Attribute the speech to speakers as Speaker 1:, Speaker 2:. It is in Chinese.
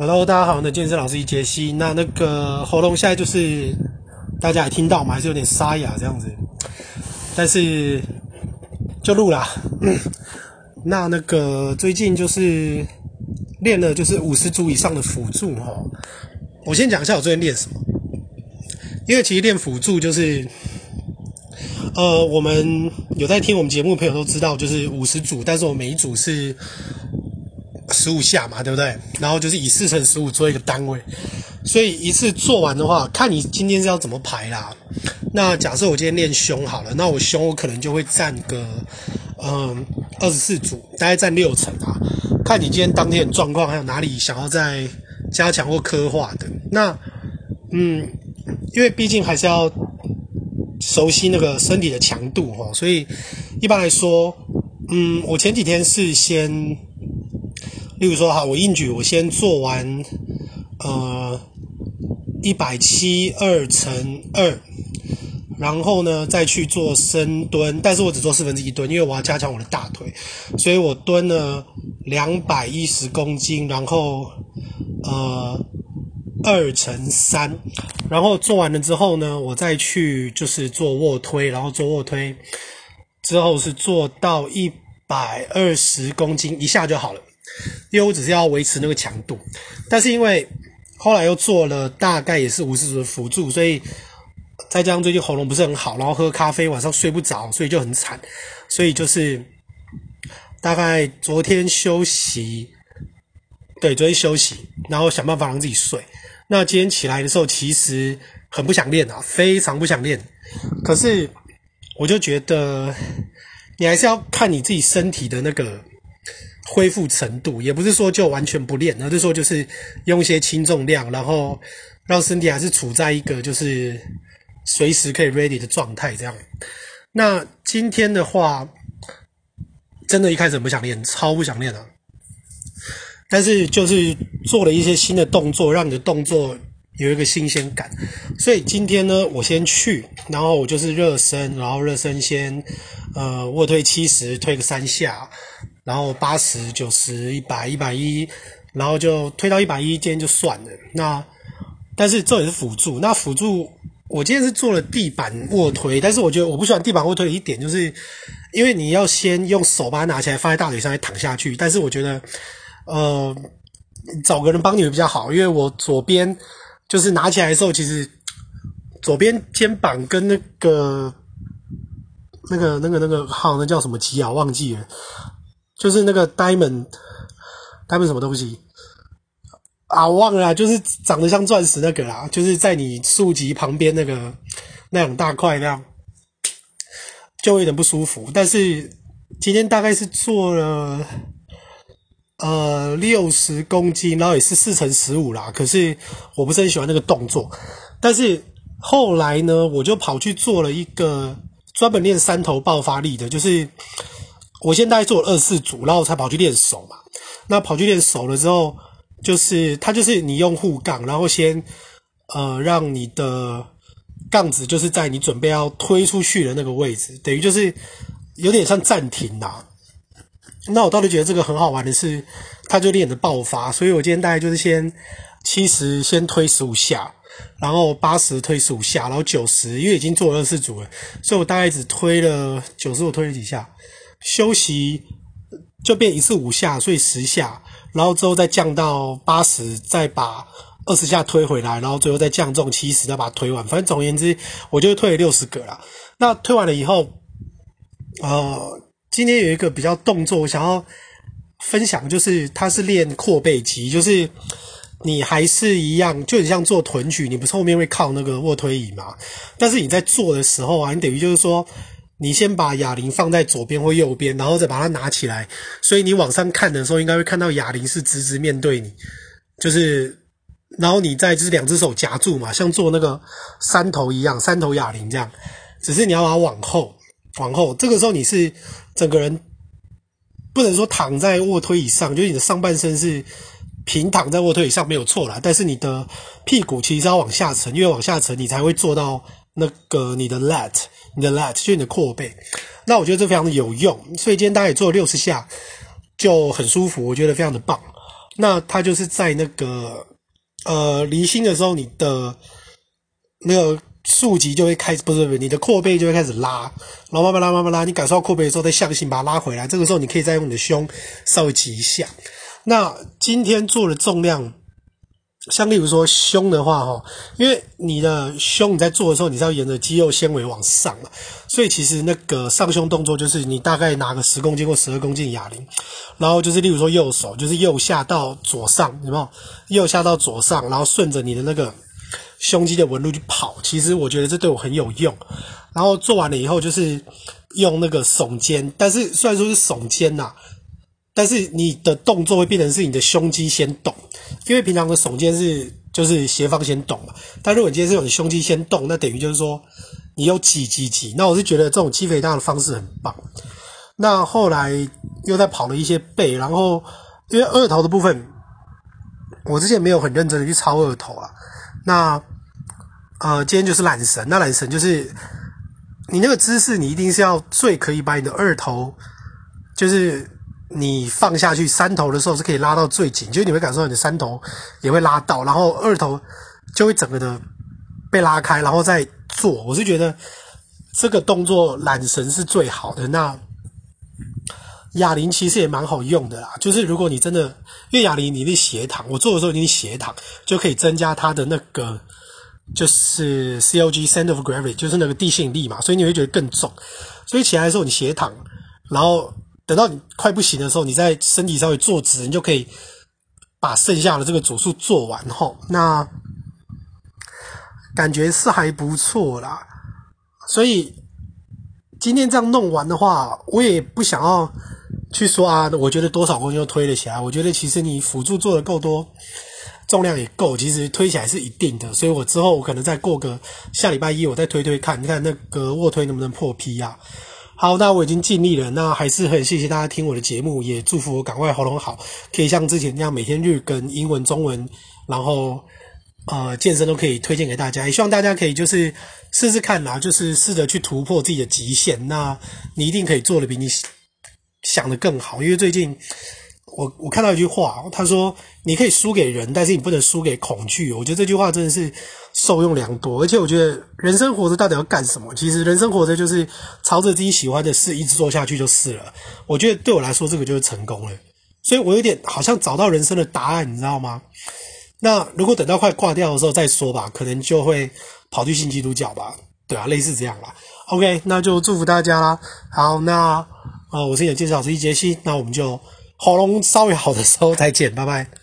Speaker 1: Hello，大家好，我的健身老师杰西。那那个喉咙现在就是大家也听到嘛，还是有点沙哑这样子，但是就录啦。那那个最近就是练了就是五十组以上的辅助哈。我先讲一下我最近练什么，因为其实练辅助就是，呃，我们有在听我们节目的朋友都知道，就是五十组，但是我每一组是。十五下嘛，对不对？然后就是以四乘十五做一个单位，所以一次做完的话，看你今天是要怎么排啦。那假设我今天练胸好了，那我胸我可能就会占个嗯二十四组，大概占六成啊。看你今天当天的状况，还有哪里想要再加强或刻画的。那嗯，因为毕竟还是要熟悉那个身体的强度哈，所以一般来说，嗯，我前几天是先。例如说，好，我硬举，我先做完，呃，一百七二乘二，然后呢，再去做深蹲，但是我只做四分之一蹲，因为我要加强我的大腿，所以我蹲了两百一十公斤，然后，呃，二乘三，然后做完了之后呢，我再去就是做卧推，然后做卧推之后是做到一百二十公斤一下就好了。因为我只是要维持那个强度，但是因为后来又做了大概也是五十组的辅助，所以再加上最近喉咙不是很好，然后喝咖啡晚上睡不着，所以就很惨。所以就是大概昨天休息，对，昨天休息，然后想办法让自己睡。那今天起来的时候，其实很不想练啊，非常不想练。可是我就觉得，你还是要看你自己身体的那个。恢复程度也不是说就完全不练，而是说就是用一些轻重量，然后让身体还是处在一个就是随时可以 ready 的状态这样。那今天的话，真的一开始不想练，超不想练啊。但是就是做了一些新的动作，让你的动作有一个新鲜感。所以今天呢，我先去，然后我就是热身，然后热身先呃卧推七十，推个三下。然后八十九十一百一百一，然后就推到一百一，今天就算了。那但是这也是辅助。那辅助我今天是做了地板卧推，但是我觉得我不喜欢地板卧推的一点，就是因为你要先用手把它拿起来放在大腿上，再躺下去。但是我觉得，呃，找个人帮你会比较好，因为我左边就是拿起来的时候，其实左边肩膀跟那个那个那个那个号，那叫什么肌啊？忘记了。就是那个 diamond，diamond 什么东西啊？我忘了，就是长得像钻石那个啦，就是在你竖脊旁边那个那两大块那样，就有点不舒服。但是今天大概是做了呃六十公斤，然后也是四乘十五啦。可是我不是很喜欢那个动作。但是后来呢，我就跑去做了一个专门练三头爆发力的，就是。我先大概做了二四组，然后才跑去练手嘛。那跑去练手了之后，就是它就是你用护杠，然后先呃让你的杠子就是在你准备要推出去的那个位置，等于就是有点像暂停啦。那我倒是觉得这个很好玩的是，它就练的爆发。所以我今天大概就是先七十先推十五下，然后八十推十五下，然后九十因为已经做了二四组了，所以我大概只推了九十，我推了几下。休息就变一次五下，所以十下，然后之后再降到八十，再把二十下推回来，然后最后再降重七十，再把它推完。反正总而言之，我就推了六十个啦。那推完了以后，呃，今天有一个比较动作，我想要分享，就是它是练阔背肌，就是你还是一样，就很像做臀举，你不是后面会靠那个卧推椅嘛？但是你在做的时候啊，你等于就是说。你先把哑铃放在左边或右边，然后再把它拿起来，所以你往上看的时候，应该会看到哑铃是直直面对你，就是，然后你再就是两只手夹住嘛，像做那个三头一样，三头哑铃这样，只是你要把它往后，往后，这个时候你是整个人不能说躺在卧推椅上，就是你的上半身是平躺在卧推椅上没有错啦，但是你的屁股其实要往下沉，因为往下沉你才会做到那个你的 lat。你的 lat 就是你的阔背，那我觉得这非常的有用，所以今天大概也做了六十下，就很舒服，我觉得非常的棒。那它就是在那个呃离心的时候，你的那个竖脊就会开始，不是不是，你的阔背就会开始拉，然后慢慢拉慢慢拉，你感受到阔背的时候再向心把它拉回来。这个时候你可以再用你的胸稍微挤一下。那今天做的重量。像例如说胸的话，哈，因为你的胸你在做的时候，你是要沿着肌肉纤维往上嘛，所以其实那个上胸动作就是你大概拿个十公斤或十二公斤哑铃，然后就是例如说右手就是右下到左上，有没有？右下到左上，然后顺着你的那个胸肌的纹路去跑，其实我觉得这对我很有用。然后做完了以后，就是用那个耸肩，但是虽然说是耸肩呐。但是你的动作会变成是你的胸肌先动，因为平常的耸肩是就是斜方先动嘛。但如果你今天是有你胸肌先动，那等于就是说你有挤挤挤。那我是觉得这种肌肥大的方式很棒。那后来又在跑了一些背，然后因为二头的部分，我之前没有很认真的去操二头啊。那呃，今天就是懒神，那懒神就是你那个姿势，你一定是要最可以把你的二头就是。你放下去三头的时候是可以拉到最紧，就是你会感受到你的三头也会拉到，然后二头就会整个的被拉开，然后再做。我是觉得这个动作缆绳是最好的。那哑铃其实也蛮好用的啦，就是如果你真的，因为哑铃你的斜躺，我做的时候你斜躺就可以增加它的那个就是 COG center of gravity，就是那个地心引力嘛，所以你会觉得更重。所以起来的时候你斜躺，然后。等到你快不行的时候，你在身体稍微坐直，你就可以把剩下的这个组数做完齁。那感觉是还不错啦。所以今天这样弄完的话，我也不想要去说啊，我觉得多少公斤就推得起来。我觉得其实你辅助做的够多，重量也够，其实推起来是一定的。所以我之后我可能再过个下礼拜一，我再推推看，你看那个卧推能不能破 P 啊？好，那我已经尽力了。那还是很谢谢大家听我的节目，也祝福我赶快喉咙好，可以像之前那样每天日更英文、中文，然后呃健身都可以推荐给大家。也希望大家可以就是试试看啦，就是试着去突破自己的极限。那你一定可以做的比你想的更好，因为最近。我我看到一句话，他说：“你可以输给人，但是你不能输给恐惧。”我觉得这句话真的是受用良多。而且我觉得人生活着到底要干什么？其实人生活着就是朝着自己喜欢的事一直做下去就是了。我觉得对我来说，这个就是成功了。所以我有点好像找到人生的答案，你知道吗？那如果等到快挂掉的时候再说吧，可能就会跑去信基督教吧。对啊，类似这样啦。OK，那就祝福大家啦。好，那呃，我是你的介绍师杰西，那我们就。喉咙稍微好的时候再见，拜拜。